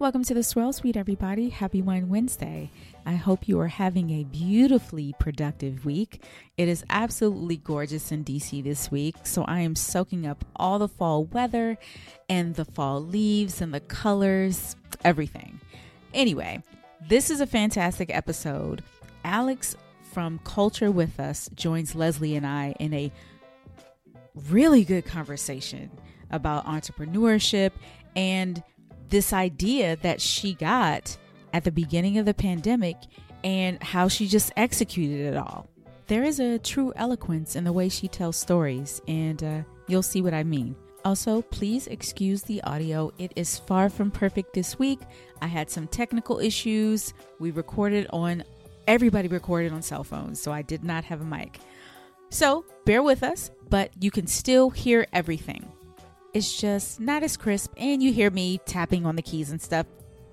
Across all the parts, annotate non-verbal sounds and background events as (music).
Welcome to the Swirl Suite, everybody. Happy Wine Wednesday. I hope you are having a beautifully productive week. It is absolutely gorgeous in DC this week, so I am soaking up all the fall weather and the fall leaves and the colors, everything. Anyway, this is a fantastic episode. Alex from Culture with Us joins Leslie and I in a really good conversation about entrepreneurship and this idea that she got at the beginning of the pandemic and how she just executed it all. There is a true eloquence in the way she tells stories, and uh, you'll see what I mean. Also, please excuse the audio. It is far from perfect this week. I had some technical issues. We recorded on, everybody recorded on cell phones, so I did not have a mic. So bear with us, but you can still hear everything. It's just not as crisp, and you hear me tapping on the keys and stuff.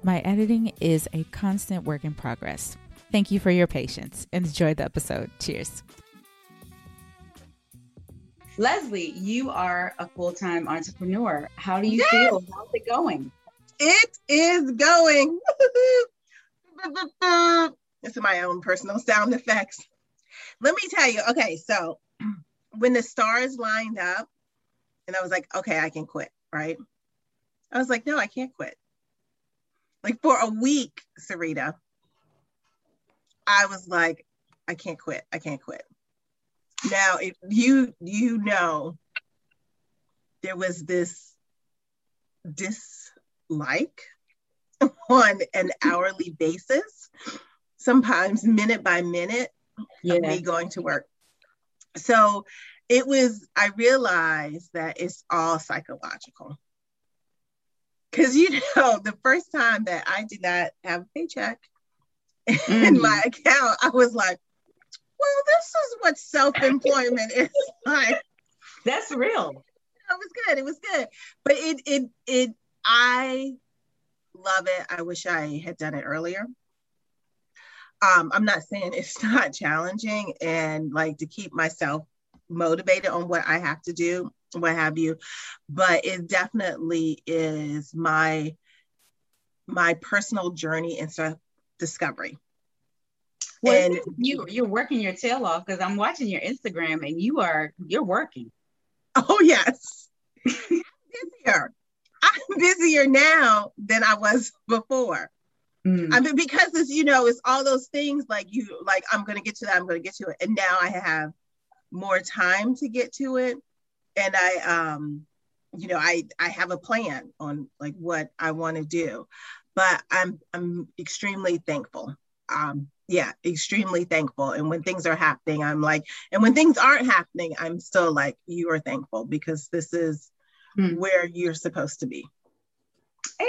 My editing is a constant work in progress. Thank you for your patience. Enjoy the episode. Cheers. Leslie, you are a full time entrepreneur. How do you Yes. feel? How's it going? It is going. (laughs) this is my own personal sound effects. Let me tell you. Okay, so when the stars lined up, and I was like, okay, I can quit, right? I was like, no, I can't quit. Like for a week, Sarita, I was like, I can't quit. I can't quit. Now, if you you know, there was this dislike (laughs) on an hourly basis, sometimes minute by minute of me going to work. So it was, I realized that it's all psychological. Because, you know, the first time that I did not have a paycheck in Mhm. my account, I was like, well, this is what self employment is (laughs) like. That's real. it was good. It was good. But it it it I love it. I wish I had done it earlier. Um, I'm not saying it's (laughs) not challenging and like to keep myself motivated on what I have to do, what have you, but it definitely is my my personal journey and self discovery. Well, And- you you're working your tail off because I'm watching your Instagram and you are you're working. (laughs) Oh yes. I'm busier. I'm busier now than I was before. Mm. I mean, because it's you know, it's all those things like you like I'm gonna get to that, I'm gonna get to it. And now I have more time to get to it. And I um, you know, I I have a plan on like what I want to do. But I'm I'm extremely thankful. Um, yeah, extremely thankful. And when things are happening, I'm like, and when things aren't happening, I'm still like, you are thankful because this is Hmm. where you're supposed to be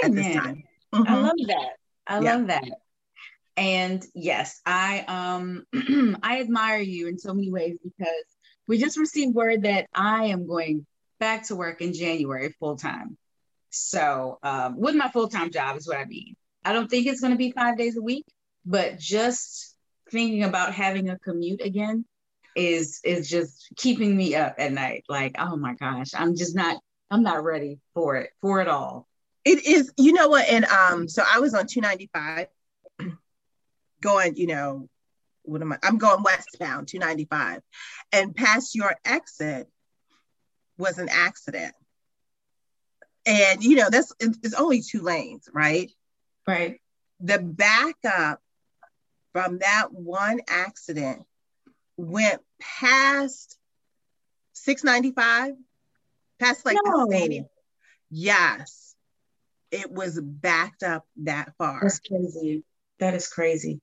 at this time. I Mhm. love that. I Yeah. love that. And yes, I um (clears throat) I admire you in so many ways because we just received word that I am going back to work in January full time. So um, with my full time job is what I mean. I don't think it's going to be five days a week, but just thinking about having a commute again is is just keeping me up at night. Like, oh my gosh, I'm just not I'm not ready for it for it all. It is, you know what? And um, so I was on 295 going, you know, what am I? I'm going westbound, 295. And past your exit was an accident. And you know, that's it's only two lanes, right? Right. The backup from that one accident went past 695, past like No. the stadium. Yes, it was backed up that far. That's crazy. That is crazy.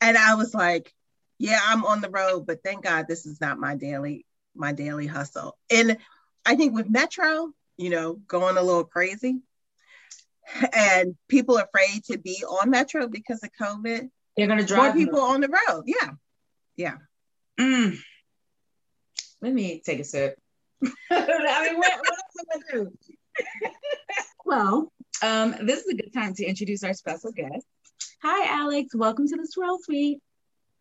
And I was like, yeah, I'm on the road, but thank God this is not my daily my daily hustle. And I think with Metro, you know, going a little crazy, and people afraid to be on Metro because of COVID. They're gonna drive More people on the road. Yeah, yeah. Mm. Let me take a sip. (laughs) I mean, what, what else am I do? (laughs) well, Um, this is a good time to introduce our special guest. Hi, Alex. Welcome to the Swirl Suite.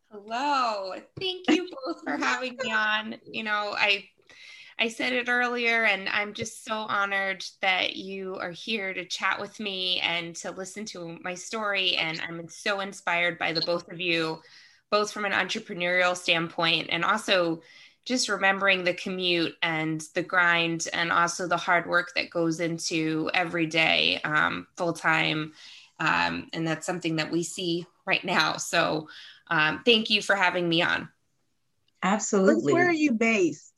Hello. Thank you both for having me on. You know, I I said it earlier, and I'm just so honored that you are here to chat with me and to listen to my story. And I'm so inspired by the both of you, both from an entrepreneurial standpoint and also just remembering the commute and the grind and also the hard work that goes into every day um, full time. Um, and that's something that we see right now. So um, thank you for having me on. Absolutely. Where are you based?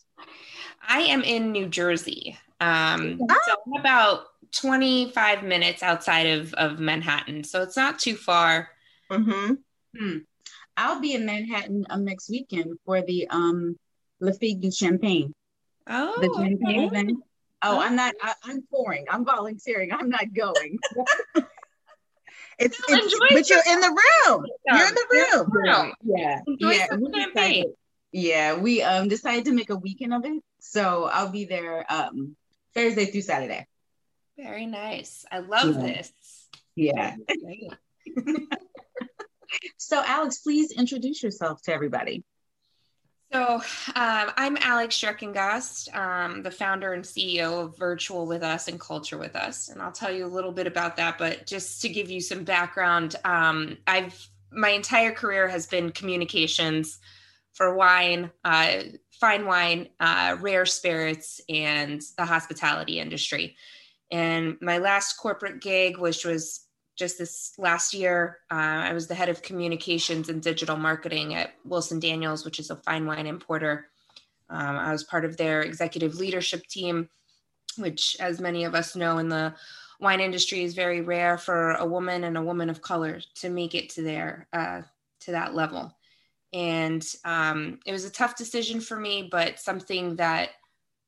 I am in New Jersey. Um, ah. So I'm about 25 minutes outside of, of Manhattan. So it's not too far. Mm-hmm. Hmm. I'll be in Manhattan um, next weekend for the um, La Fête du Champagne. Oh, the champagne okay. event. Oh, I'm not. I, am pouring. I'm volunteering. I'm not going. (laughs) it's, it's but you're in the room. You're in the room. Yeah, yeah. yeah. We decided, yeah, we um decided to make a weekend of it, so I'll be there um Thursday through Saturday. Very nice. I love yeah. this. Yeah. (laughs) so, Alex, please introduce yourself to everybody. So, um, I'm Alex Schrecengost, um, the founder and CEO of Virtual with Us and Culture with Us, and I'll tell you a little bit about that. But just to give you some background, um, I've my entire career has been communications for wine, uh, fine wine, uh, rare spirits, and the hospitality industry. And my last corporate gig, which was just this last year, uh, I was the head of communications and digital marketing at Wilson Daniels, which is a fine wine importer. Um, I was part of their executive leadership team, which, as many of us know, in the wine industry is very rare for a woman and a woman of color to make it to their uh, to that level. And um, it was a tough decision for me, but something that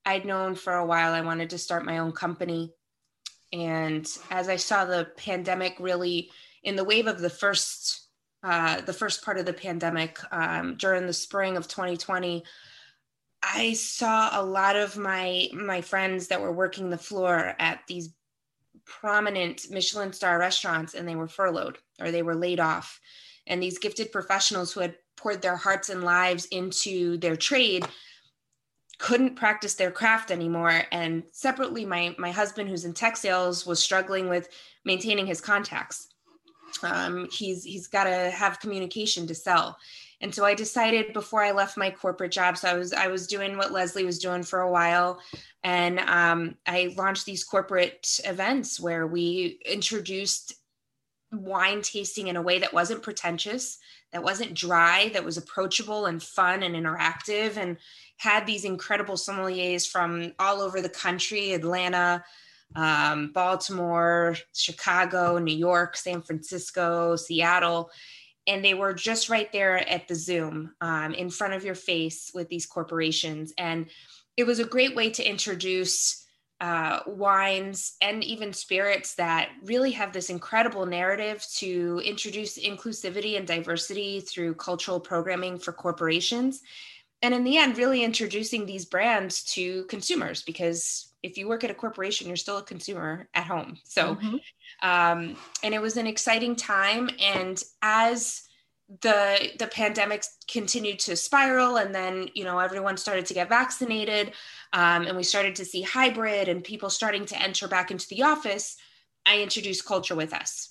I'd known for a while. I wanted to start my own company and as I saw the pandemic really in the wave of the first uh, the first part of the pandemic um, during the spring of 2020, I saw a lot of my my friends that were working the floor at these prominent Michelin star restaurants and they were furloughed or they were laid off. And these gifted professionals who had poured their hearts and lives into their trade couldn't practice their craft anymore. And separately my my husband who's in tech sales was struggling with maintaining his contacts. Um, he's he's got to have communication to sell. And so i decided before i left my corporate job so i was i was doing what leslie was doing for a while. And um, i launched these corporate events where we introduced wine tasting in a way that wasn't pretentious that wasn't dry that was approachable and fun and interactive. And had these incredible sommeliers from all over the country Atlanta, um, Baltimore, Chicago, New York, San Francisco, Seattle. And they were just right there at the Zoom um, in front of your face with these corporations. And it was a great way to introduce uh, wines and even spirits that really have this incredible narrative to introduce inclusivity and diversity through cultural programming for corporations and in the end really introducing these brands to consumers because if you work at a corporation you're still a consumer at home. So mm-hmm. um, and it was an exciting time. And as the the pandemic continued to spiral and then you know everyone started to get vaccinated um, and we started to see hybrid and people starting to enter back into the office i introduced culture with us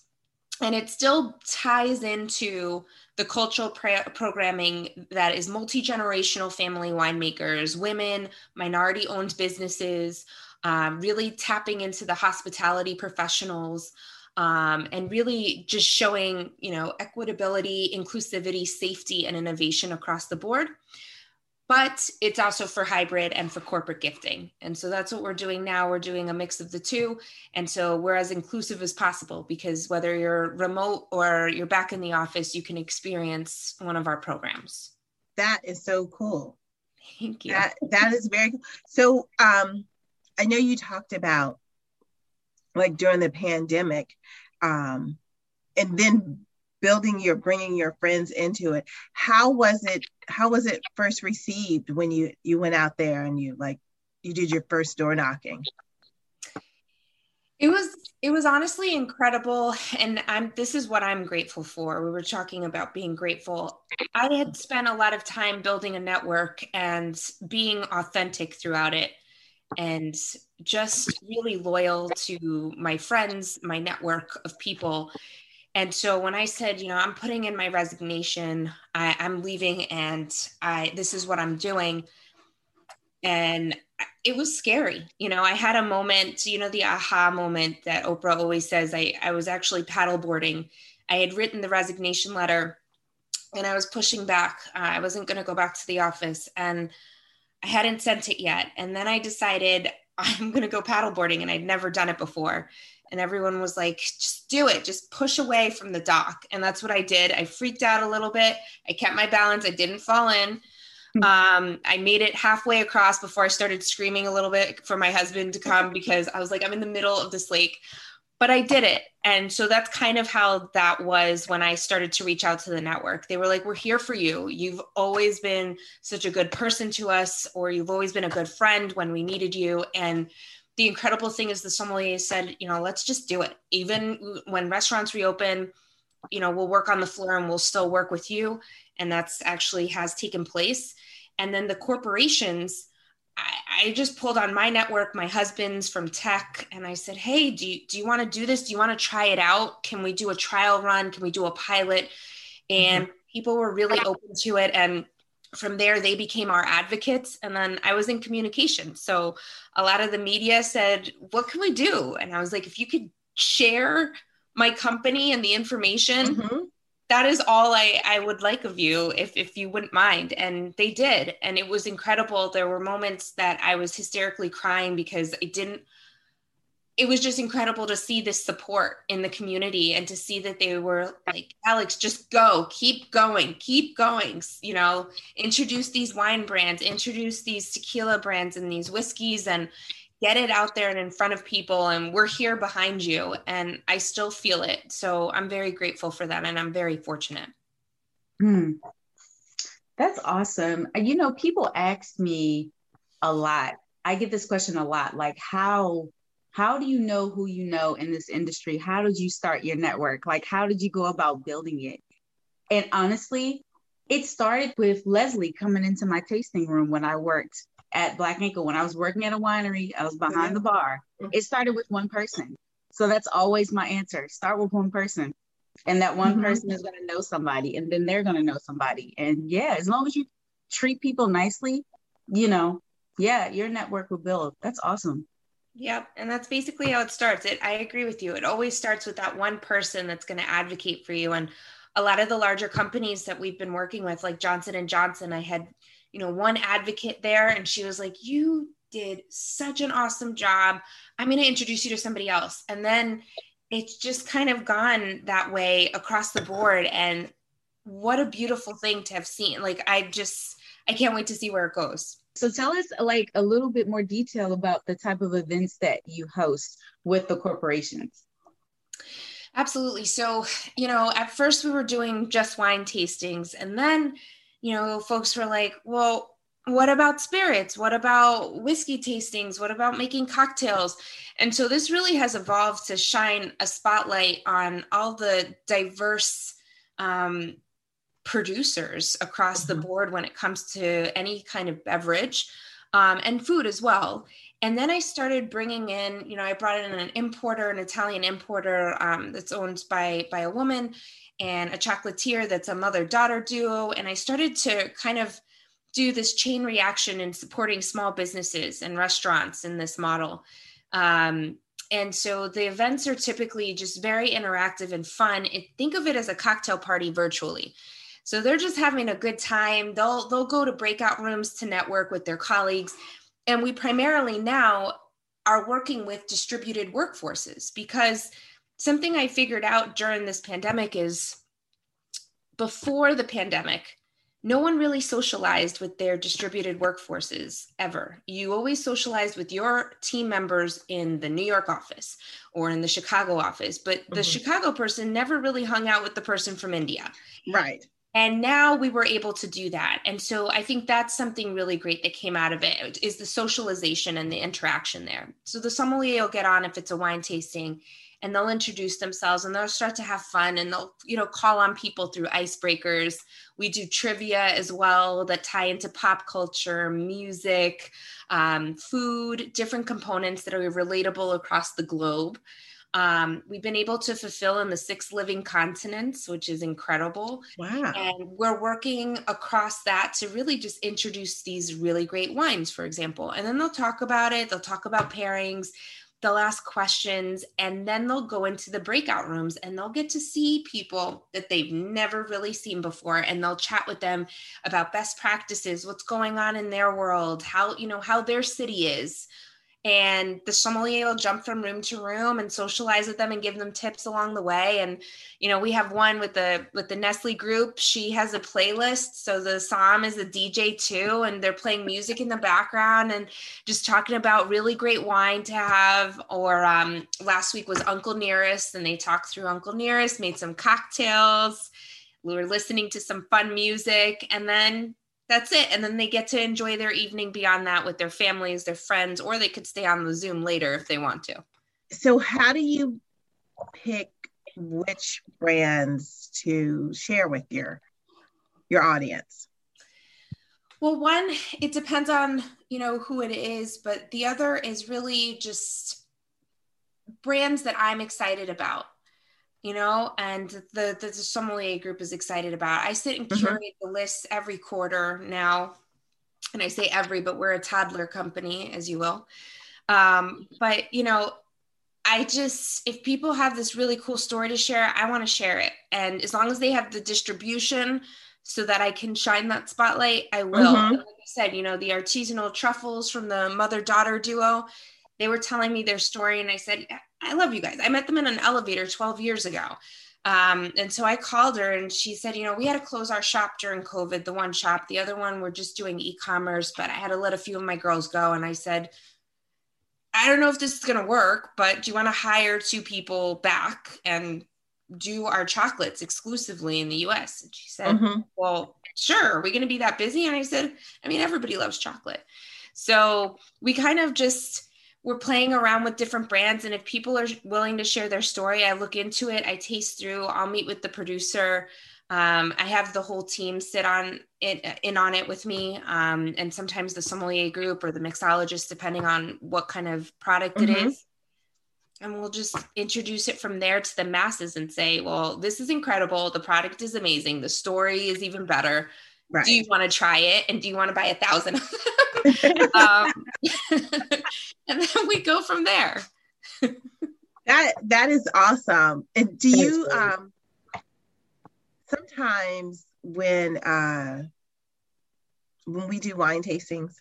and it still ties into the cultural programming that is multi-generational family winemakers women minority owned businesses um, really tapping into the hospitality professionals um, and really just showing you know equitability inclusivity safety and innovation across the board but it's also for hybrid and for corporate gifting. And so that's what we're doing now. We're doing a mix of the two. And so we're as inclusive as possible because whether you're remote or you're back in the office, you can experience one of our programs. That is so cool. Thank you. That, that is very cool. So um, I know you talked about like during the pandemic um, and then building your bringing your friends into it how was it how was it first received when you you went out there and you like you did your first door knocking It was it was honestly incredible and I'm this is what I'm grateful for. We were talking about being grateful. I had spent a lot of time building a network and being authentic throughout it and just really loyal to my friends, my network of people. And so when I said, you know, I'm putting in my resignation, I, I'm leaving and I this is what I'm doing. And it was scary. You know, I had a moment, you know, the aha moment that Oprah always says. I, I was actually paddleboarding. I had written the resignation letter and I was pushing back. Uh, I wasn't going to go back to the office and I hadn't sent it yet. And then I decided (laughs) I'm going to go paddleboarding and I'd never done it before. And everyone was like, just do it, just push away from the dock. And that's what I did. I freaked out a little bit. I kept my balance, I didn't fall in. Hmm. Um, I made it halfway across before I started screaming a little bit for my husband to come (laughs) because I was like, I'm in the middle of this lake, but I did it. And so that's kind of how that was when I started to reach out to the network. They were like, We're here for you. You've always been such a good person to us, or you've always been a good friend when we needed you. And the incredible thing is the sommelier said, you know, let's just do it. Even when restaurants reopen, you know, we'll work on the floor and we'll still work with you. And that's actually has taken place. And then the corporations I, I just pulled on my network my husband's from tech and i said hey do you, do you want to do this? Do you want to try it out? Can we do a trial run? Can we do a pilot? And mm-hmm. people were really open to it. And from there they became our advocates and then i was in communication so a lot of the media said what can we do and i was like if you could share my company and the information mm-hmm that is all I, I would like of you if, if you wouldn't mind. And they did. And it was incredible. There were moments that I was hysterically crying because it didn't, it was just incredible to see this support in the community and to see that they were like, Alex, just go, keep going, keep going, you know, introduce these wine brands, introduce these tequila brands and these whiskeys. And get it out there and in front of people and we're here behind you and i still feel it so i'm very grateful for that and i'm very fortunate hmm. that's awesome you know people ask me a lot i get this question a lot like how how do you know who you know in this industry how did you start your network like how did you go about building it and honestly it started with leslie coming into my tasting room when i worked at Black Ankle when I was working at a winery. I was behind the bar. It started with one person. So that's always my answer. Start with one person. And that one mm-hmm. person is going to know somebody, and then they're going to know somebody. And yeah, as long as you treat people nicely, you know, yeah, your network will build. That's awesome. Yep. And that's basically how it starts. It I agree with you. It always starts with that one person that's going to advocate for you. And a lot of the larger companies that we've been working with, like Johnson and Johnson, I had you know, one advocate there, and she was like, You did such an awesome job. I'm going to introduce you to somebody else. And then it's just kind of gone that way across the board. And what a beautiful thing to have seen. Like, I just, I can't wait to see where it goes. So tell us like a little bit more detail about the type of events that you host with the corporations. Absolutely. So, you know, at first we were doing just wine tastings and then you know, folks were like, well, what about spirits? What about whiskey tastings? What about making cocktails? And so this really has evolved to shine a spotlight on all the diverse um, producers across mm-hmm. the board when it comes to any kind of beverage um, and food as well. And then I started bringing in, you know, I brought in an importer, an Italian importer um, that's owned by by a woman, and a chocolatier that's a mother daughter duo. And I started to kind of do this chain reaction in supporting small businesses and restaurants in this model. Um, and so the events are typically just very interactive and fun. It, think of it as a cocktail party virtually. So they're just having a good time. They'll they'll go to breakout rooms to network with their colleagues. And we primarily now are working with distributed workforces because something I figured out during this pandemic is before the pandemic, no one really socialized with their distributed workforces ever. You always socialized with your team members in the New York office or in the Chicago office, but the mm-hmm. Chicago person never really hung out with the person from India. Right. And now we were able to do that. And so i think that's something really great that came out of it is the socialization and the interaction there. So the sommelier will get on if it's a wine tasting and they'll introduce themselves and they'll start to have fun and they'll you know call on people through icebreakers. We do trivia as well that tie into pop culture music um, food different components that are relatable across the globe um, we've been able to fulfill in the six living continents, which is incredible. Wow. And we're working across that to really just introduce these really great wines, for example. And then they'll talk about it, they'll talk about pairings, they'll ask questions, and then they'll go into the breakout rooms and they'll get to see people that they've never really seen before. And they'll chat with them about best practices, what's going on in their world, how, you know, how their city is and the sommelier will jump from room to room and socialize with them and give them tips along the way. And you know we have one with the with the nestle group. She has a playlist. So the som is a dj too and they're playing music in the background and just talking about really great wine to have. Or um, last week was uncle nearest and they talked through uncle nearest made some cocktails. We were listening to some fun music. And then that's it. And then they get to enjoy their evening beyond that with their families their friends or they could stay on the zoom later if they want to. So how do you pick which brands to share with your your audience? Well one it depends on you know who it is but the other is really just brands that i'm excited about you know, and the, the, the sommelier group is excited about. I sit and mm-hmm. curate mm-hmm. the lists every quarter now. And I say every, but we're a toddler company, as you will. Um, but, you know, I just, if people have this really cool story to share, I want to share it. And as long as they have the distribution so that I can shine that spotlight, I will. Mm-hmm. Like I said, you know, the artisanal truffles from the mother daughter duo, they were telling me their story. And I said, I love you guys. I met them in an elevator 12 years ago. Um, and so I called her and she said, you know, we had to close our shop during COVID, the one shop, the other one, we're just doing e commerce, but I had to let a few of my girls go. And I said, I don't know if this is going to work, but do you want to hire two people back and do our chocolates exclusively in the US? And she said, mm-hmm. well, sure. Are we going to be that busy? And I said, I mean, everybody loves chocolate. So we kind of just, we're playing around with different brands and if people are willing to share their story i look into it i taste through i'll meet with the producer. Um, i have the whole team sit on it in on it with me um, and sometimes the sommelier group or the mixologist depending on what kind of product mm-hmm. it is. And we'll just introduce it from there to the masses and say well this is incredible. The product is amazing. The story is even better Right. Do you want to try it? And do you want to buy a thousand of them? (laughs) um, (laughs) and then we go from there. that that is awesome. And do you um sometimes when uh when we do wine tastings,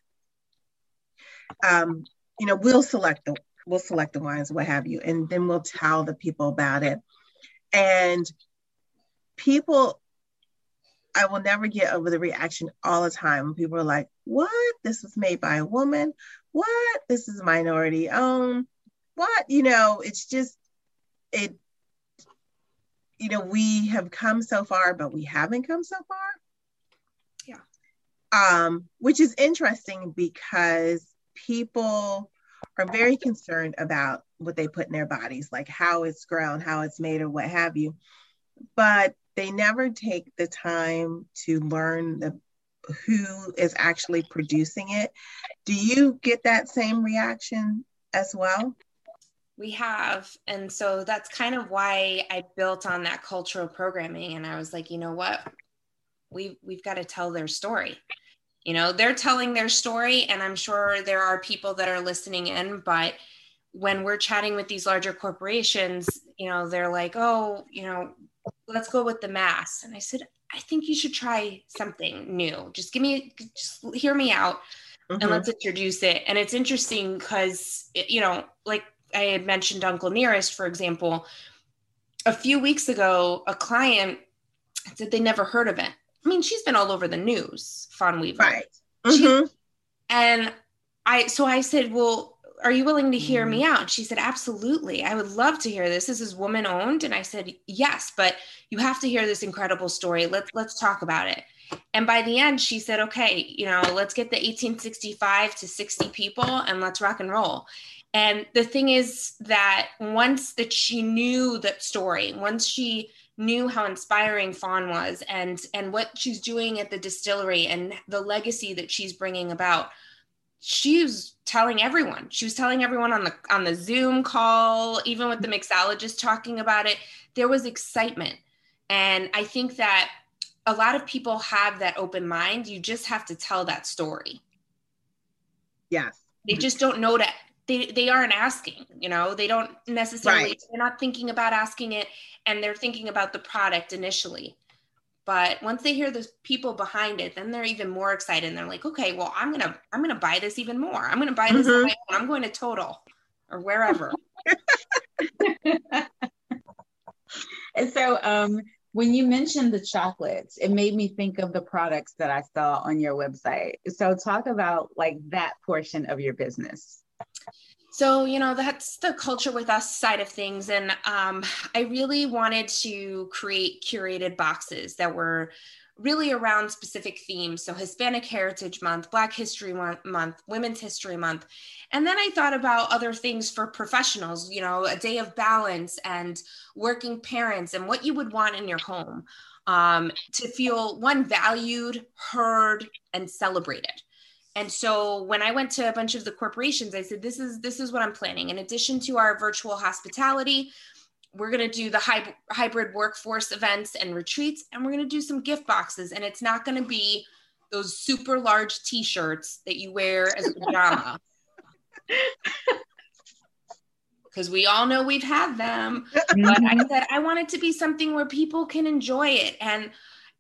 um, you know, we'll select the we'll select the wines, what have you, and then we'll tell the people about it. And people I will never get over the reaction all the time. when People are like, what? This was made by a woman? What? This is minority owned? What? You know, it's just, it, you know, we have come so far, but we haven't come so far. Yeah. Um, which is interesting because people are very concerned about what they put in their bodies, like how it's grown, how it's made, or what have you. But they never take the time to learn the who is actually producing it. Do you get that same reaction as well? We have. And so that's kind of why I built on that cultural programming. And I was like, you know what? We've, we've got to tell their story. You know, they're telling their story, and I'm sure there are people that are listening in, but when we're chatting with these larger corporations, you know, they're like, oh, you know, let's go with the mass. And I said, I think you should try something new. Just give me, just hear me out mm-hmm. and let's introduce it. And it's interesting because, you know, like I had mentioned Uncle Nearest, for example, a few weeks ago, a client said they never heard of it. I mean, she's been all over the news, Fawn Weaver. Right. Mm-hmm. and I, so I said, well, are you willing to hear me mm-hmm. out? And she said, Absolutely. I would love to hear this. This is woman owned. And I said, Yes, but you have to hear this incredible story. Let's let's talk about it. And by the end, she said, Okay, you know, let's get the 1865 to 60 people and let's rock and roll. And the thing is that once that she knew that story, once she knew how inspiring Fawn was and and what she's doing at the distillery and the legacy that she's bringing about, she was telling everyone. She was telling everyone on the on the Zoom call, even with the mixologist talking about it. There was excitement, and I think that a lot of people have that open mind. You just have to tell that story. Yes. They just don't know that they they aren't asking you know they don't necessarily Right. they're not thinking about asking it and they're thinking about the product initially but once they hear the people behind it then they're even more excited and they're like okay well i'm gonna i'm gonna buy this even more i'm gonna buy this on Mhm. i'm going to total or wherever (laughs) And so um when you mentioned the chocolates, it made me think of the products that I saw on your website. So talk about like that portion of your business. So, you know, that's the culture with us side of things. And um, I really wanted to create curated boxes that were really around specific themes. So, Hispanic Heritage Month, Black History Month, Women's History Month. And then I thought about other things for professionals, you know, a day of balance and working parents and what you would want in your home um, to feel one valued, heard, and celebrated. And so when I went to a bunch of the corporations, I said, "This is this is what I'm planning. In addition to our virtual hospitality, we're going to do the hyb- hybrid workforce events and retreats, and we're going to do some gift boxes. And it's not going to be those super large T-shirts that you wear as a pajama." (laughs) Because we all know we've had them, but I mm-hmm. said I want it to be something where people can enjoy it. And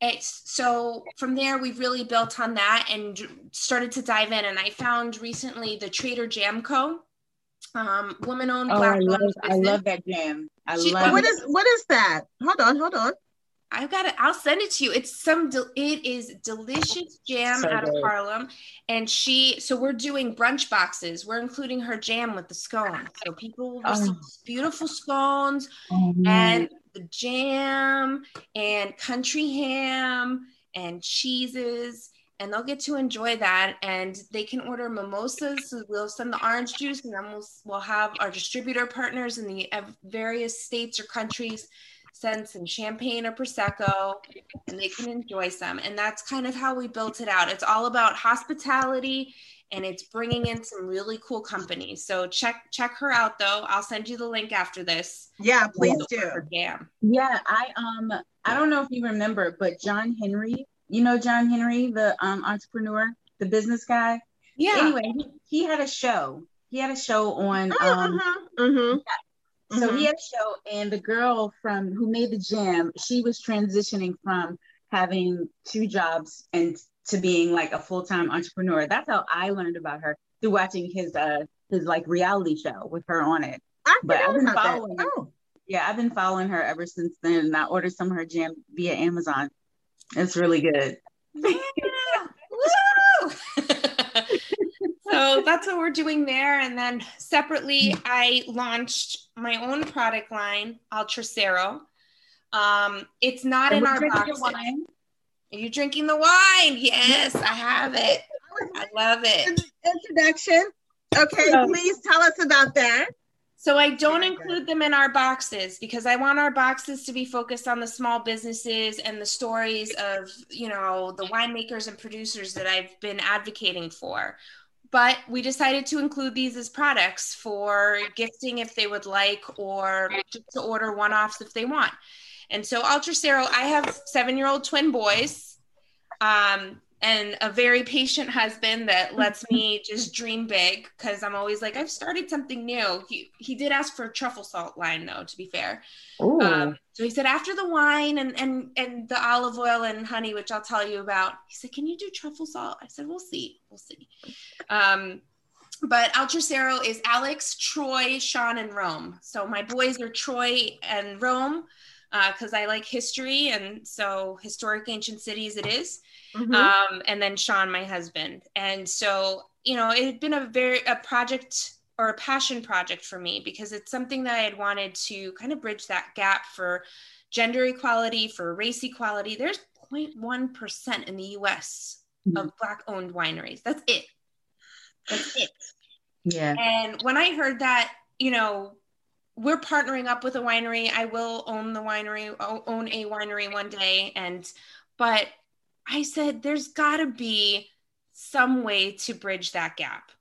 it's so from there, we've really built on that and started to dive in. And I found recently the Trader Jam Co. Um, woman owned Oh, black I love owned I love that jam. I She- love What it. is what is that? Hold on, hold on. I've got it. I'll send it to you. It's some. del- It is delicious jam So out of. Harlem, and she. So we're doing brunch boxes. We're including her jam with the scones, so people will receive Oh. beautiful scones Oh, and the jam and country ham and cheeses and they'll get to enjoy that and they can order mimosas so we'll send the orange juice and then we'll, we'll have our distributor partners in the various states or countries send some champagne or prosecco and they can enjoy some. And that's kind of how we built it out. It's all about hospitality and it's bringing in some really cool companies. So check check her out though. I'll send you the link after this. Yeah, please do. her jam Yeah, I um I don't know if you remember, but John Henry, you know John Henry, the um entrepreneur, the business guy. yeah. Anyway, he, he had a show. He had a show on um Mm-hmm. So Mhm. he had a show and the girl from who made the jam, she was transitioning from having two jobs and to being like a full-time entrepreneur. That's how I learned about her through watching his uh his like reality show with her on it. I But I've been following- Oh, Yeah, I've been following her ever since then. And I ordered some of her jam via Amazon. It's really good. Yeah. Woo! So that's what we're doing there. And then separately, I launched my own product line, Ultracero. Um, it's not in Are we our wine? Are you drinking the wine? Yes, I have it. I love it. introduction. Okay, So- please tell us about that. So I don't include them in our boxes because I want our boxes to be focused on the small businesses and the stories of, you know, the winemakers and producers that I've been advocating for. But we decided to include these as products for gifting if they would like or just to order one-offs if they want. And so Ultracero, I have seven-year-old twin boys. Um, and a very patient husband that (laughs) lets me just dream big because I'm always like, I've started something new. He, he did ask for a truffle salt line, though, to be fair. Um, so he said, after the wine and, and, and the olive oil and honey, which I'll tell you about, he said, Can you do truffle salt? I said, We'll see. We'll see. Um, but Ultracero is Alex, Troy, Sean, and Rome. So my boys are Troy and Rome because I like history. And so historic ancient cities it is Mhm. um, and then Sean, my husband. And so, you know, it had been a very a project or a passion project for me because it's something that I had wanted to kind of bridge that gap for gender equality, for race equality. There's 0.1% in the US mm-hmm. of Black owned wineries. That's it. That's it. Yeah. And when I heard that, you know, we're partnering up with a winery. I will own the winery, own a winery one day. And, but I said, there's got to be some way to bridge that gap.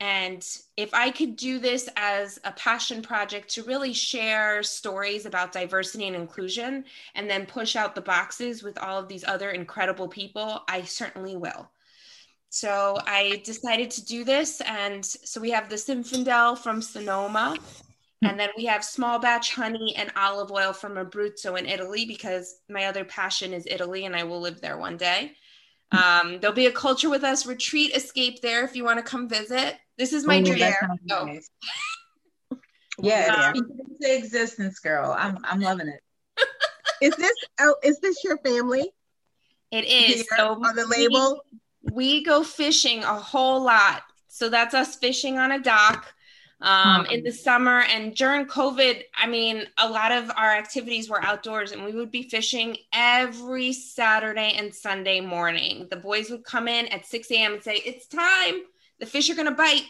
And if I could do this as a passion project to really share stories about diversity and inclusion and then push out the boxes with all of these other incredible people, I certainly will. So I decided to do this. And so we have the Zinfandel from Sonoma. And then we have small batch honey and olive oil from Abruzzo in Italy because my other passion is Italy and I will live there one day. Um, there'll be a culture with us retreat escape there if you want to come visit. This is my dream. Oh. Nice. (laughs) yeah, um, into existence, girl. I'm I'm loving it. (laughs) is this oh is this your family? It is. so on the label. We, we, go fishing a whole lot. So that's us fishing on a dock um, in the summer and during COVID. I mean, a lot of our activities were outdoors, and we would be fishing every Saturday and Sunday morning. The boys would come in at 6 a.m. and say, "It's time." the fish are going to bite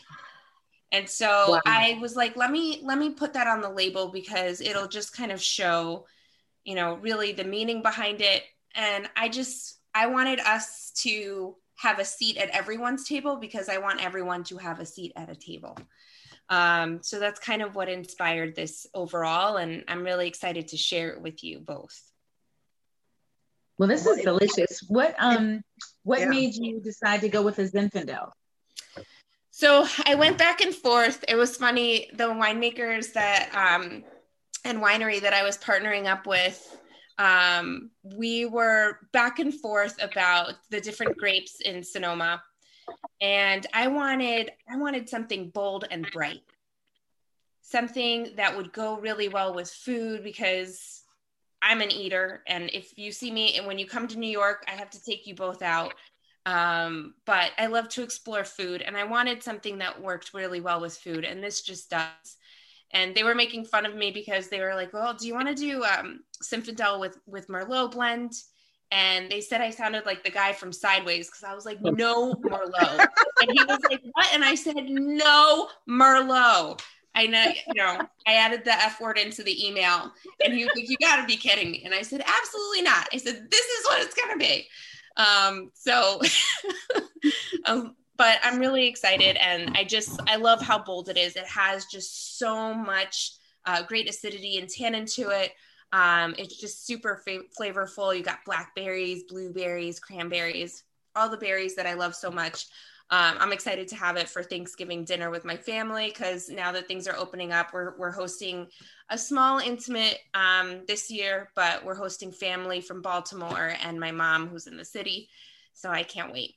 and so wow. i was like let me let me put that on the label because it'll just kind of show you know really the meaning behind it and i just i wanted us to have a seat at everyone's table because i want everyone to have a seat at a table um, so that's kind of what inspired this overall and i'm really excited to share it with you both well this is delicious what um what yeah. made you decide to go with a zinfandel so I went back and forth. It was funny. The winemakers that um, and winery that I was partnering up with, um, we were back and forth about the different grapes in Sonoma, and I wanted I wanted something bold and bright, something that would go really well with food because I'm an eater, and if you see me and when you come to New York, I have to take you both out um, but I love to explore food and I wanted something that worked really well with food. And this just does. And they were making fun of me because they were like, well, do you want to do um, with, with Merlot blend? And they said I sounded like the guy from Sideways because I was like, no Merlot. and he was like, what? And I said, no Merlot. I know, you know, I added the F word into the email and he was like, you got to be kidding me. And I said, absolutely not. I said, this is what it's to be. Um, so, (laughs) um, but I'm really excited and I just, I love how bold it is. It has just so much uh, great acidity and tannin to it. Um, it's just super fa- flavorful. You got blackberries, blueberries, cranberries, all the berries that I love so much. Um, I'm excited to have it for Thanksgiving dinner with my family because now that things are opening up, we're, we're hosting a small, intimate um, this year, but we're hosting family from Baltimore and my mom who's in the city. So I can't wait.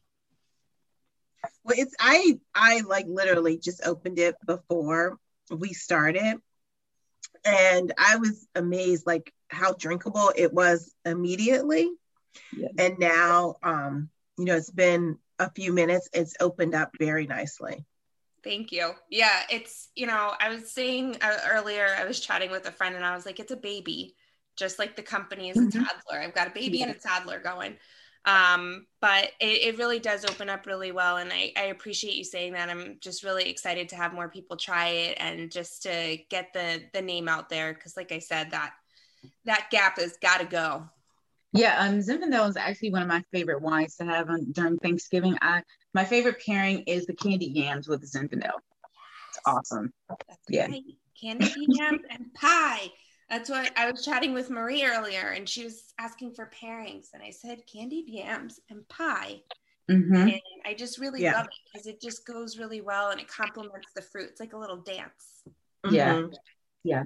Well, it's I I like literally just opened it before we started, and I was amazed like how drinkable it was immediately. Yeah. And now, um, you know, it's been a few minutes, it's opened up very nicely. Thank you. Yeah, it's, you know, I was saying uh, earlier, I was chatting with a friend and I was like, it's a baby, just like the company is mm-hmm. a toddler. I've got a baby yeah. and a toddler going. Um, but it, it, really does open up really well. And I, I appreciate you saying that. I'm just really excited to have more people try it and just to get the, the name out there. Cause like I said, that, that gap has got to go. Yeah, um, Zinfandel is actually one of my favorite wines to have on, during Thanksgiving. I my favorite pairing is the candied yams with Zinfandel. It's awesome. That's yeah, right. candied yams and pie. That's what I was chatting with Marie earlier, and she was asking for pairings, and I said candied yams and pie. Mm-hmm. And I just really yeah. love it because it just goes really well and it complements the fruit. It's like a little dance. Yeah, mm-hmm. yeah.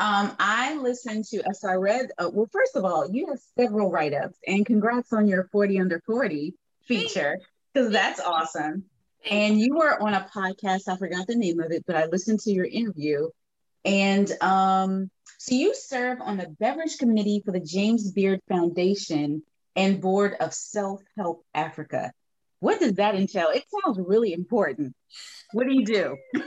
Um, I listened to, so I read, uh, well, first of all, you have several write ups, and congrats on your 40 under 40 feature, because that's awesome. And you were on a podcast, I forgot the name of it, but I listened to your interview. And um, so you serve on the beverage committee for the James Beard Foundation and board of Self Help Africa. what does that entail? It sounds really important. What do you do? (laughs)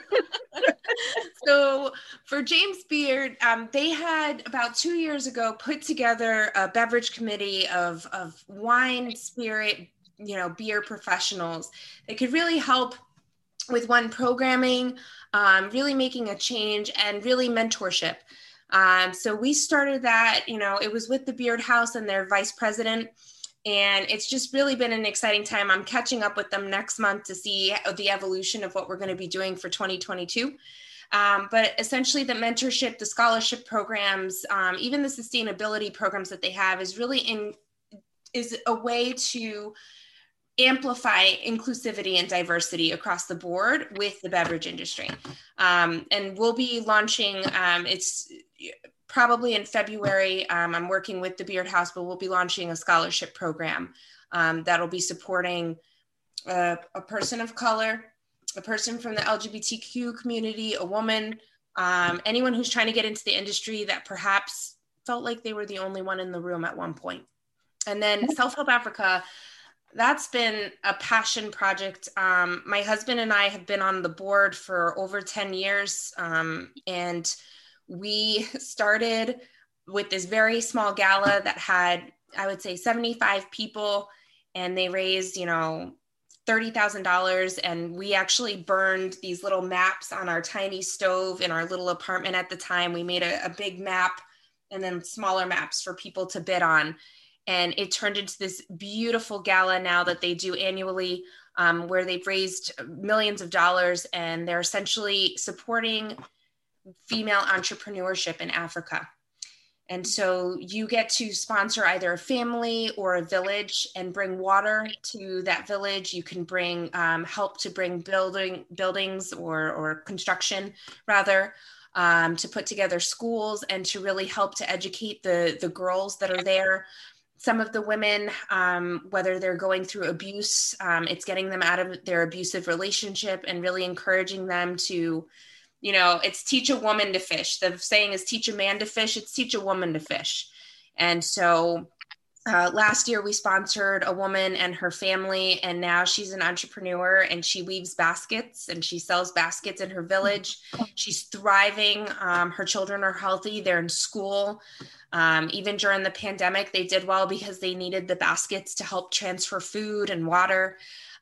so for James Beard, um, they had about two years ago put together a beverage committee of, of wine, spirit, you know, beer professionals that could really help with one programming, um, really making a change, and really mentorship. Um, so we started that, you know, it was with the Beard House and their vice president. And it's just really been an exciting time. I'm catching up with them next month to see the evolution of what we're going to be doing for 2022. Um, but essentially, the mentorship, the scholarship programs, um, even the sustainability programs that they have is really in is a way to amplify inclusivity and diversity across the board with the beverage industry. Um, and we'll be launching, um, it's probably in February. Um, I'm working with the Beard House, but we'll be launching a scholarship program um, that'll be supporting a, a, person of color, a person from the LGBTQ community, a woman, um, anyone who's trying to get into the industry that perhaps felt like they were the only one in the room at one point. And then Self Help Africa that's been a passion project. Um, my husband and I have been on the board for over 10 years. Um, and we (laughs) started with this very small gala that had, I would say, 75 people, and they raised, you know, $30,000. And we actually burned these little maps on our tiny stove in our little apartment at the time. We made a, a big map and then smaller maps for people to bid on and it turned into this beautiful gala now that they do annually um, where they've raised millions of dollars and they're essentially supporting female entrepreneurship in africa and so you get to sponsor either a family or a village and bring water to that village. You can bring um, help to bring building buildings or, or construction rather um, to put together schools and to really help to educate the, the girls that are there some of the women, um, whether they're going through abuse, um, it's getting them out of their abusive relationship and really encouraging them to, you know, it's teach a woman to fish. The saying is teach a man to fish, it's teach a woman to fish. And so uh, last year we sponsored a woman and her family and now she's an entrepreneur and she weaves baskets and she sells baskets in her village she's thriving um, her children are healthy they're in school um, even during the pandemic, they did well because they needed the baskets to help transfer food and water.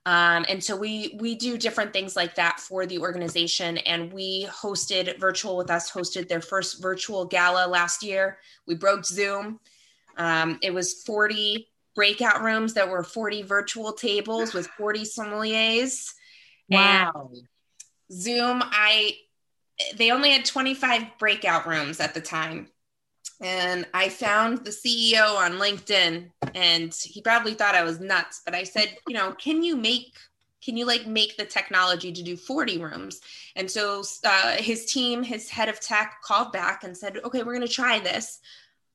Um, and so we we do different things like that for the organization. And we hosted virtual with us hosted their first virtual gala last year. We broke Zoom. Um, it was 40 breakout rooms that were 40 virtual tables with 40 sommeliers. Wow. And Zoom, I they only had 25 breakout rooms at the time and I found the CEO on LinkedIn and he probably thought I was nuts, but I said, you know, can you make can you like make the technology to do 40 rooms? And so uh, his team, his head of tech called back and said, okay, we're going to try this.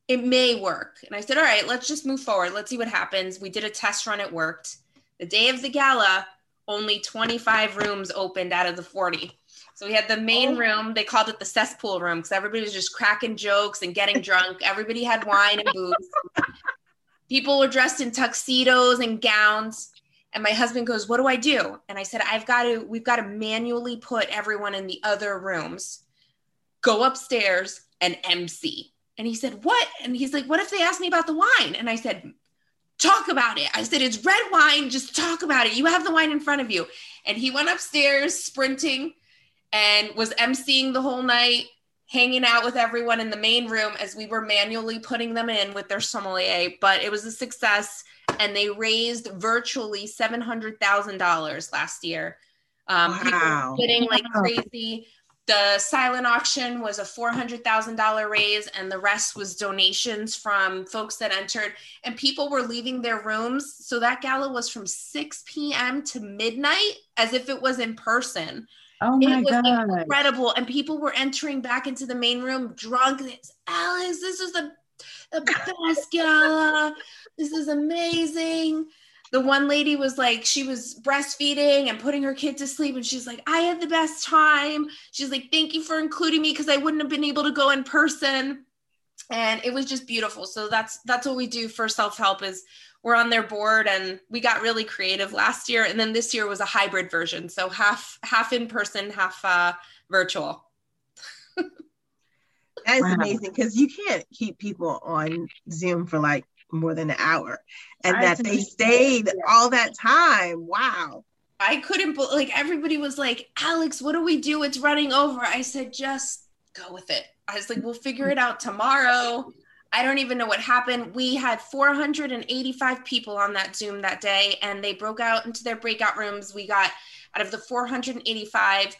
It may work. And I said, all right, let's just move forward. Let's see what happens. We did a test run. It worked. The day of the gala, only 25 rooms opened out of the 40. So we had the main oh. room. They called it the cesspool room because everybody was just cracking jokes and getting drunk. (laughs) Everybody had wine and booze. People were dressed in tuxedos and gowns. And my husband goes, What do I do? And I said, I've got to, we've got to manually put everyone in the other rooms, go upstairs and MC. And he said, What? And he's like, What if they ask me about the wine? And I said, Talk about it. I said, It's red wine. Just talk about it. You have the wine in front of you. And he went upstairs sprinting and was emceeing the whole night, hanging out with everyone in the main room as we were manually putting them in with their sommelier. But it was a success, and they raised virtually seven hundred thousand dollars last year. Um, wow. bidding like crazy. The silent auction was a $400,000 raise, and the rest was donations from folks that entered. And people were leaving their rooms. So that gala was from 6 p.m. to midnight as if it was in person. Oh my it was god! Incredible, and people were entering back into the main room drunk. Alex, this is the the best gala. This is amazing. The one lady was like, she was breastfeeding and putting her kid to sleep, and she's like, I had the best time. She's like, thank you for including me because I wouldn't have been able to go in person and it was just beautiful so that's that's what we do for self-help is we're on their board and we got really creative last year and then this year was a hybrid version so half half in person half uh, virtual That's wow. amazing because you can't keep people on Zoom for like more than an hour, and I that they stayed all that time. Wow. I couldn't like everybody was like, Alex, what do we do? It's running over. I said, just go with it. I was like, we'll figure it out tomorrow. I don't even know what happened. We had 485 people on that Zoom that day, and they broke out into their breakout rooms. We got out of the 485,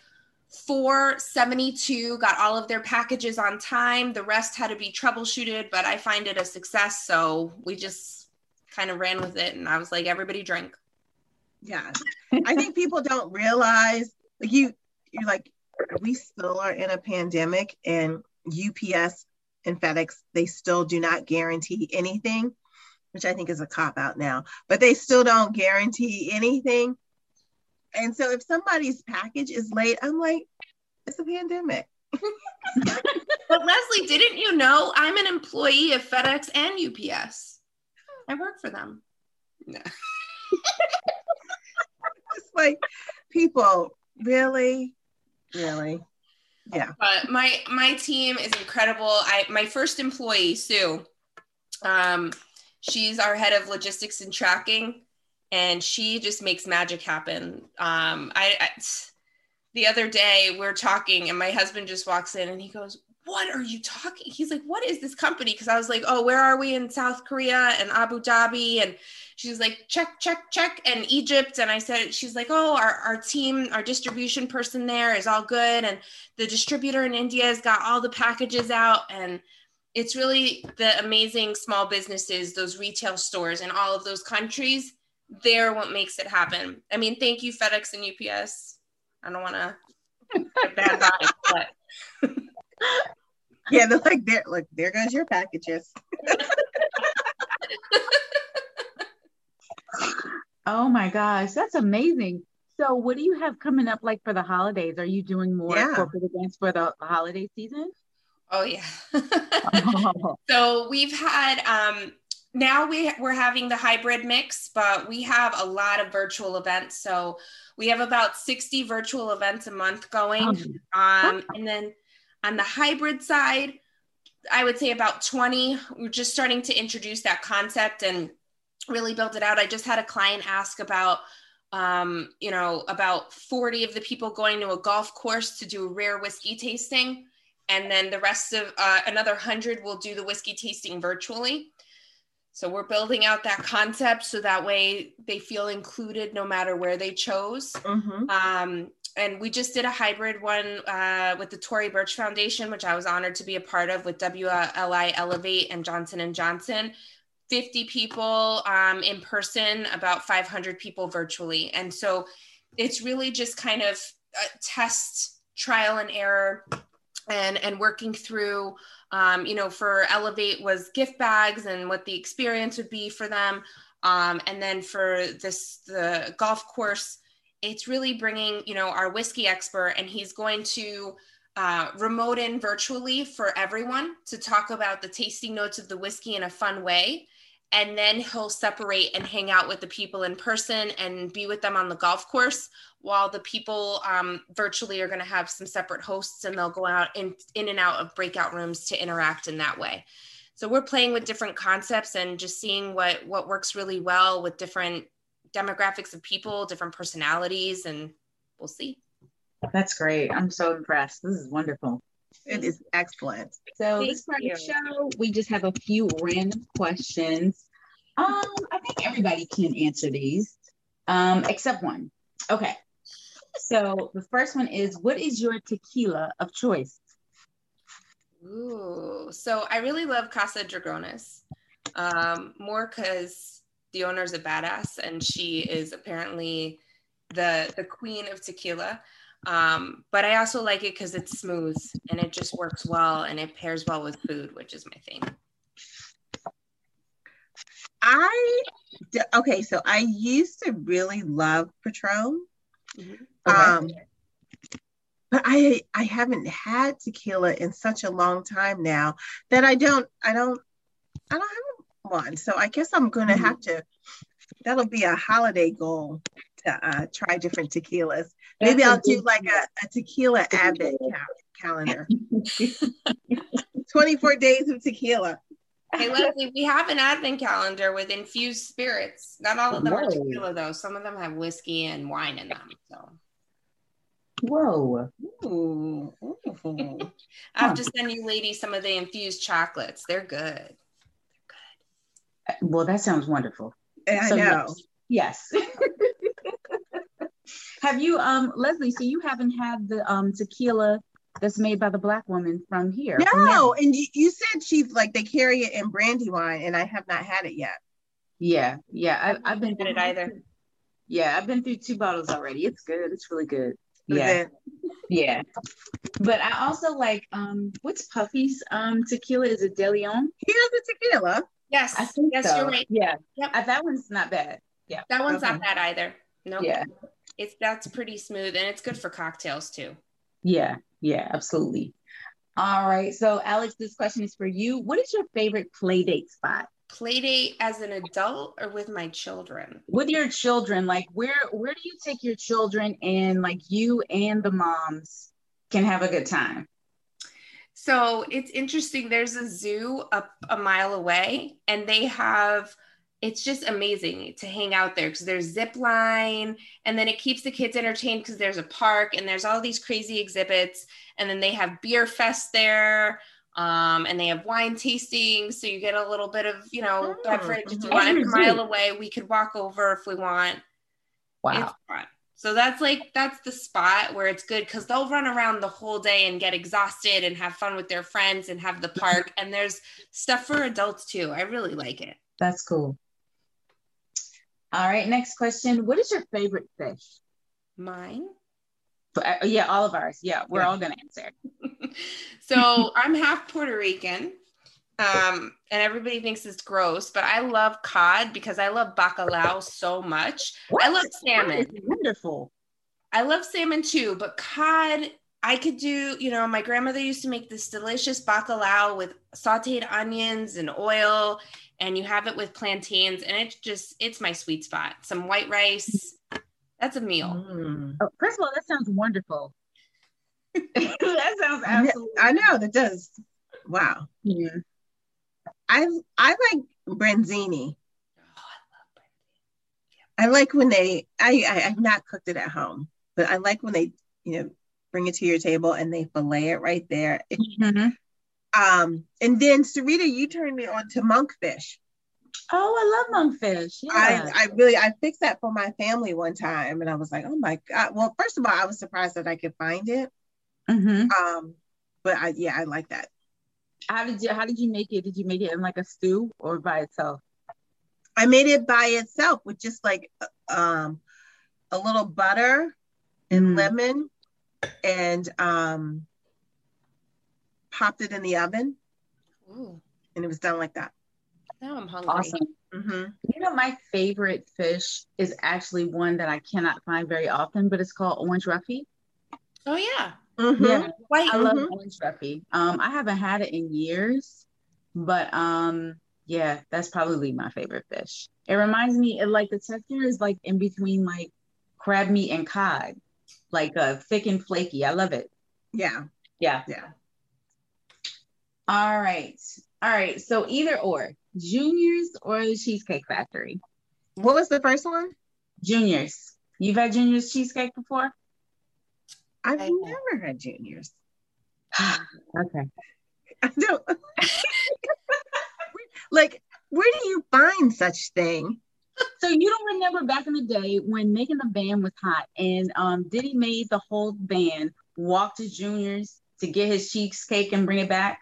472 got all of their packages on time. The rest had to be troubleshooted, but I find it a success. So we just kind of ran with it. And I was like, everybody drink. Yeah. I think people don't realize like you, you're like, we still are in a pandemic and UPS and FedEx, they still do not guarantee anything, which I think is a cop out now, but they still don't guarantee anything. And so if somebody's package is late, I'm like, it's a pandemic. but Leslie, didn't you know I'm an employee of FedEx and UPS? I work for them. No. (laughs) it's like people really, really. Yeah. But my my team is incredible. I my first employee, Sue, um, she's our head of logistics and tracking and she just makes magic happen. Um, I, I the other day we're talking and my husband just walks in and he goes, what are you talking? He's like, what is this company? Because I was like, oh, where are we in South Korea and Abu Dhabi? And she's like, check, check, check, and Egypt. And I said, she's like, oh, our, our team, our distribution person there is all good. And the distributor in India has got all the packages out. And it's really the amazing small businesses, those retail stores in all of those countries they're what makes it happen. I mean, thank you, FedEx and UPS. I don't want to bad vibes, but yeah, they're like there. Look, there goes your packages. oh my gosh, that's amazing. So, what do you have coming up like for the holidays? Are you doing more yeah. corporate events for the holiday season? Oh yeah. (laughs) oh. So we've had um now we we're having the hybrid mix, but we have a lot of virtual events. So we have about 60 virtual events a month going. Um, and then on the hybrid side, I would say about 20. We're just starting to introduce that concept and really build it out. I just had a client ask about um, you know, about 40 of the people going to a golf course to do a rare whiskey tasting. And then the rest of uh, another 100 will do the whiskey tasting virtually. So we're building out that concept so that way they feel included no matter where they chose. Mm-hmm. Um, and we just did a hybrid one uh, with the Tory Burch Foundation, which I was honored to be a part of with WLI Elevate and Johnson and Johnson. 50 people um, in person, about 500 people virtually. And so it's really just kind of a test, trial and error, and and working through um, you know, for Elevate was gift bags and what the experience would be for them. Um, and then for this, the golf course, it's really bringing, you know, our whiskey expert, and he's going to uh, remote in virtually for everyone to talk about the tasting notes of the whiskey in a fun way. And then he'll separate and hang out with the people in person and be with them on the golf course while the people um, virtually are going to have some separate hosts and they'll go out in, in and out of breakout rooms to interact in that way. So we're playing with different concepts and just seeing what what works really well with different demographics of people different personalities and we'll see. That's great. I'm so impressed. This is wonderful it is excellent so Thank this part of the show we just have a few random questions um i think everybody can answer these um except one okay so the first one is what is your tequila of choice? Ooh, so I really love Casa Dragones. Um, more because the owner's a badass and she is apparently the the queen of tequila. Um, but I also like it because it's smooth and it just works well and it pairs well with food, which is my thing. I okay, so I used to really love Patron. Mm-hmm. Okay. Um, but I I haven't had tequila in such a long time now that I don't I don't I don't have one. So I guess I'm gonna Mhm. have to. That'll be a holiday goal to uh, try different tequilas. Maybe That's a I'll do like a, a tequila That's advent calendar. (laughs) 24 days of tequila. Hey Leslie, we have an advent calendar with infused spirits. Not all of them are tequila though. Some of them have whiskey and wine in them. So Whoa. Ooh. Ooh. I have Huh. to send you ladies some of the infused chocolates. They're good. Good. Uh, well, that sounds wonderful. I So, know. Yes. (laughs) have you, um, Leslie? So you haven't had the um tequila that's made by the black woman from here? No, Maryland? and you, you said she's like they carry it in brandy wine, and I have not had it yet. Yeah, yeah. I, I've been Did it either. Yeah, I've been through two bottles already. It's good. It's really good. Yeah, it- yeah. But I also like um, what's Puffy's um tequila? Is it De Leon? Here's the tequila. Yes. I think yes, so. you're right. Yeah, Yep. Uh, that one's not bad. Yeah, That one's Okay. not bad either. No. yeah, It's that's pretty smooth and it's good for cocktails too. yeah, yeah. Absolutely. All right. So, Alex, this question is for you. What is your favorite play date spot Play date as an adult or with my children? with your children? Like, where where do you take your children and like you and the moms can have a good time? So it's interesting. There's a zoo up a mile away, and they have it's just amazing to hang out there because there's zip line, and then it keeps the kids entertained because there's a park and there's all these crazy exhibits, and then they have beer fest there. Um, and they have wine tasting, so you get a little bit of, you know, Mm, beverage. If you mhm. want, it's a mile away. We could walk over if we want. Wow. So that's like that's the spot where it's good because they'll run around the whole day and get exhausted and have fun with their friends and have the (laughs) park. And there's stuff for adults too. I really like it. That's cool. All right, next question. What is your favorite fish? Mine. But, uh, yeah, all of ours. Yeah, we're Yeah. all gonna answer. (laughs) so I'm half Puerto Rican. Um, and everybody thinks it's gross, but I love cod because I love bacalao so much. I love salmon. Wonderful. I love salmon too, but cod, I could do, you know, my grandmother used to make this delicious bacalao with sauteed onions and oil, and you have it with plantains, and it's just, it's my sweet spot. Some white rice. That's a meal. Mm. Oh, first of all, that sounds wonderful. (laughs) that sounds absolutely. I know that does. Wow. Yeah. I I like branzini. Oh, I like when they. I, I I've not cooked it at home, but I like when they you know bring it to your table and they fillet it right there. It- Mhm. Um, and then Sarita, you turned me on to monkfish. Oh, I love monkfish. Yeah. I I really I fixed that for my family one time, and I was like, oh my god. Well, first of all, I was surprised that I could find it. Mhm. Um, but I yeah, I like that. How did you How did you make it? Did you make it in like a stew or by itself? I made it by itself with just like um a little butter and Mm. lemon and um popped it in the oven Ooh, and it was done like that. now I'm hungry. Awesome. hmm You know, my favorite fish is actually one that I cannot find very often, but it's called orange roughy. Oh yeah, hmm Yeah, white. I love Mhm. orange roughy. Um, I haven't had it in years, but um, yeah, that's probably my favorite fish. It reminds me, it, like the texture is like in between like crab meat and cod, like uh, thick and flaky. I love it. Yeah, Yeah. yeah. All right. All right. So either or, Juniors or the Cheesecake Factory. What was the first one? Juniors. You've had Juniors cheesecake before? I've I have. never had juniors. (sighs) okay. I don't (laughs) like where do you find such thing? So you don't remember back in the day when making the band was hot and um Diddy made the whole band walk to Juniors to get his cheesecake and bring it back?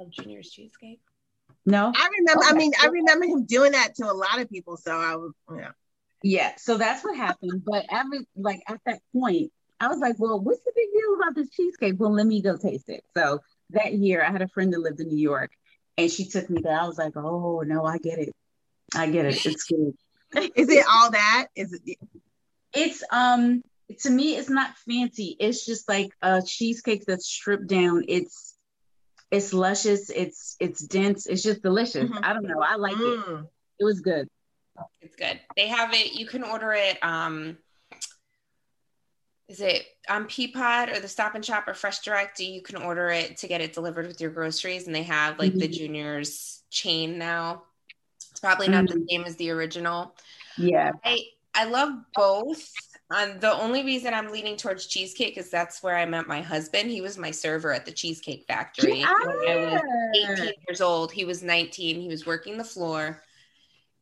I love Junior's cheesecake. No? I remember I mean I remember him doing that to a lot of people. So I was yeah. Yeah. So that's what happened. But every like at that point, I was like, well, what's the big deal about this cheesecake? Well, let me go taste it. So that year I had a friend that lived in New York and she took me there. I was like, oh no, I get it. I get it. It's good. Is it all that? Is it It's um to me it's not fancy. It's just like a cheesecake that's stripped down. It's It's luscious. It's it's dense. It's just delicious. Mhm. I don't know. I like it. Mm. It was good. It's good. They have it. You can order it. Um, is it on Peapod or the Stop and Shop or Fresh Direct? You can order it to get it delivered with your groceries, and they have like the Mhm. juniors chain now. It's probably not Mm-hmm. the same as the original. Yeah. I I love both. Um, the only reason I'm leaning towards cheesecake is that's where I met my husband. He was my server at the Cheesecake Factory when I was 18 years old. He was 19. He was working the floor,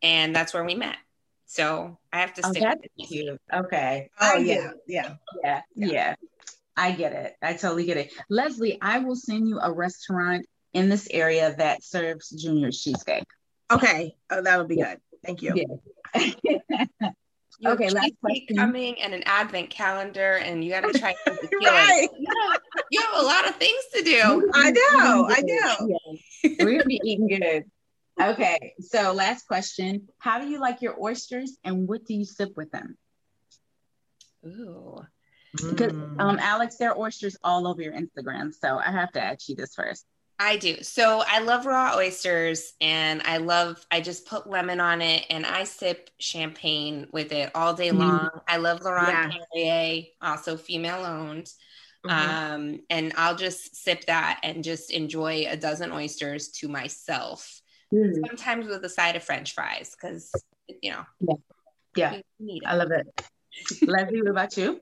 and that's where we met. So I have to Oh, stick that's with the cheesecake. cute. Okay. Oh yeah, yeah. Yeah. Yeah. Yeah. I get it. I totally get it. Leslie, I will send you a restaurant in this area that serves junior cheesecake. Okay. Oh, that would be Yeah. good. Thank you. Yeah. (laughs) You Okay, last question. coming and an advent calendar, and you got to (laughs) try some. Right. You have- you have a lot of things to do. (laughs) I know. I (laughs) know. We're gonna be eating good. Okay, so last question. How do you like your oysters and what do you sip with them? Ooh. Because Mm. um Alex, there are oysters all over your Instagram. So I have to ask you this first. I do. So I love raw oysters and I love, I just put lemon on it and I sip champagne with it all day Mhm. long. I love Laurent Yeah. Perrier, also female owned. Mhm. Um, and I'll just sip that and just enjoy a dozen oysters to myself, sometimes with a side of French fries because, you know, Yeah, we need it. I love it. Leslie, what about you?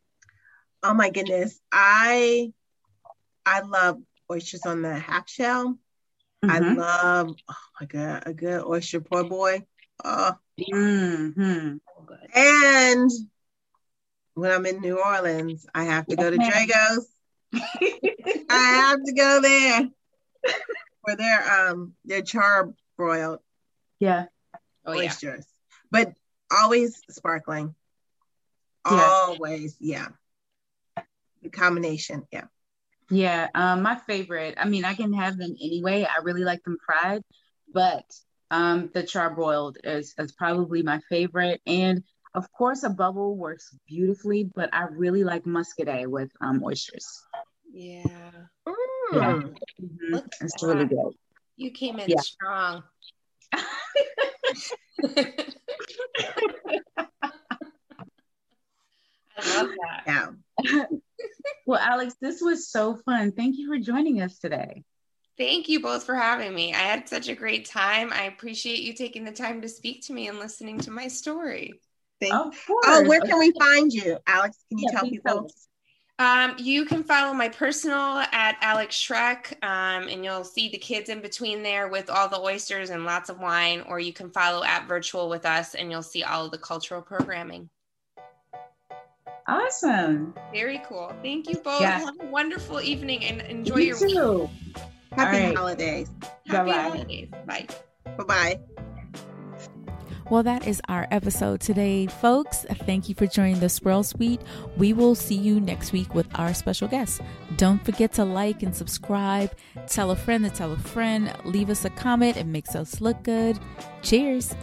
oh my goodness. I I love oysters on the half shell. I Mhm. love oh my god, a good oyster poor boy. Oh, Mhm. And when I'm in New Orleans, I have to go to Yes. Drago's. (laughs) I have to go there for their um their char broiled Yeah. Oh, yeah. oysters, but always sparkling. Yeah. Always, yeah. The combination, yeah. Yeah, um, my favorite. I mean, I can have them anyway. I really like them fried, but um, the charbroiled is is probably my favorite. And of course, a bubble works beautifully, but I really like muscadet with um oysters. Yeah. Yeah. Mm. Look at It's really that. good. You came in Yeah. strong. (laughs) (laughs) I love that. Yeah. (laughs) Well, Alex, this was so fun. Thank you for joining us today. Thank you both for having me. I had such a great time. I appreciate you taking the time to speak to me and listening to my story. Thank Of course. Oh, where can we find you, Alex? Can you Yeah, tell people? Um, you can follow my personal at Alex Shrek, um, and you'll see the kids in between there with all the oysters and lots of wine, or you can follow at Virtual with us, and you'll see all of the cultural programming. Awesome. Very cool. Thank you both. Yeah. Have a wonderful evening and enjoy You your week. Happy All right. holidays. Happy Bye-bye. holidays. Bye. Bye bye. Well, that is our episode today, folks. Thank you for joining the Swirl Suite. We will see you next week with our special guest. Don't forget to like and subscribe. Tell a friend to tell a friend. Leave us a comment. It makes us look good. Cheers.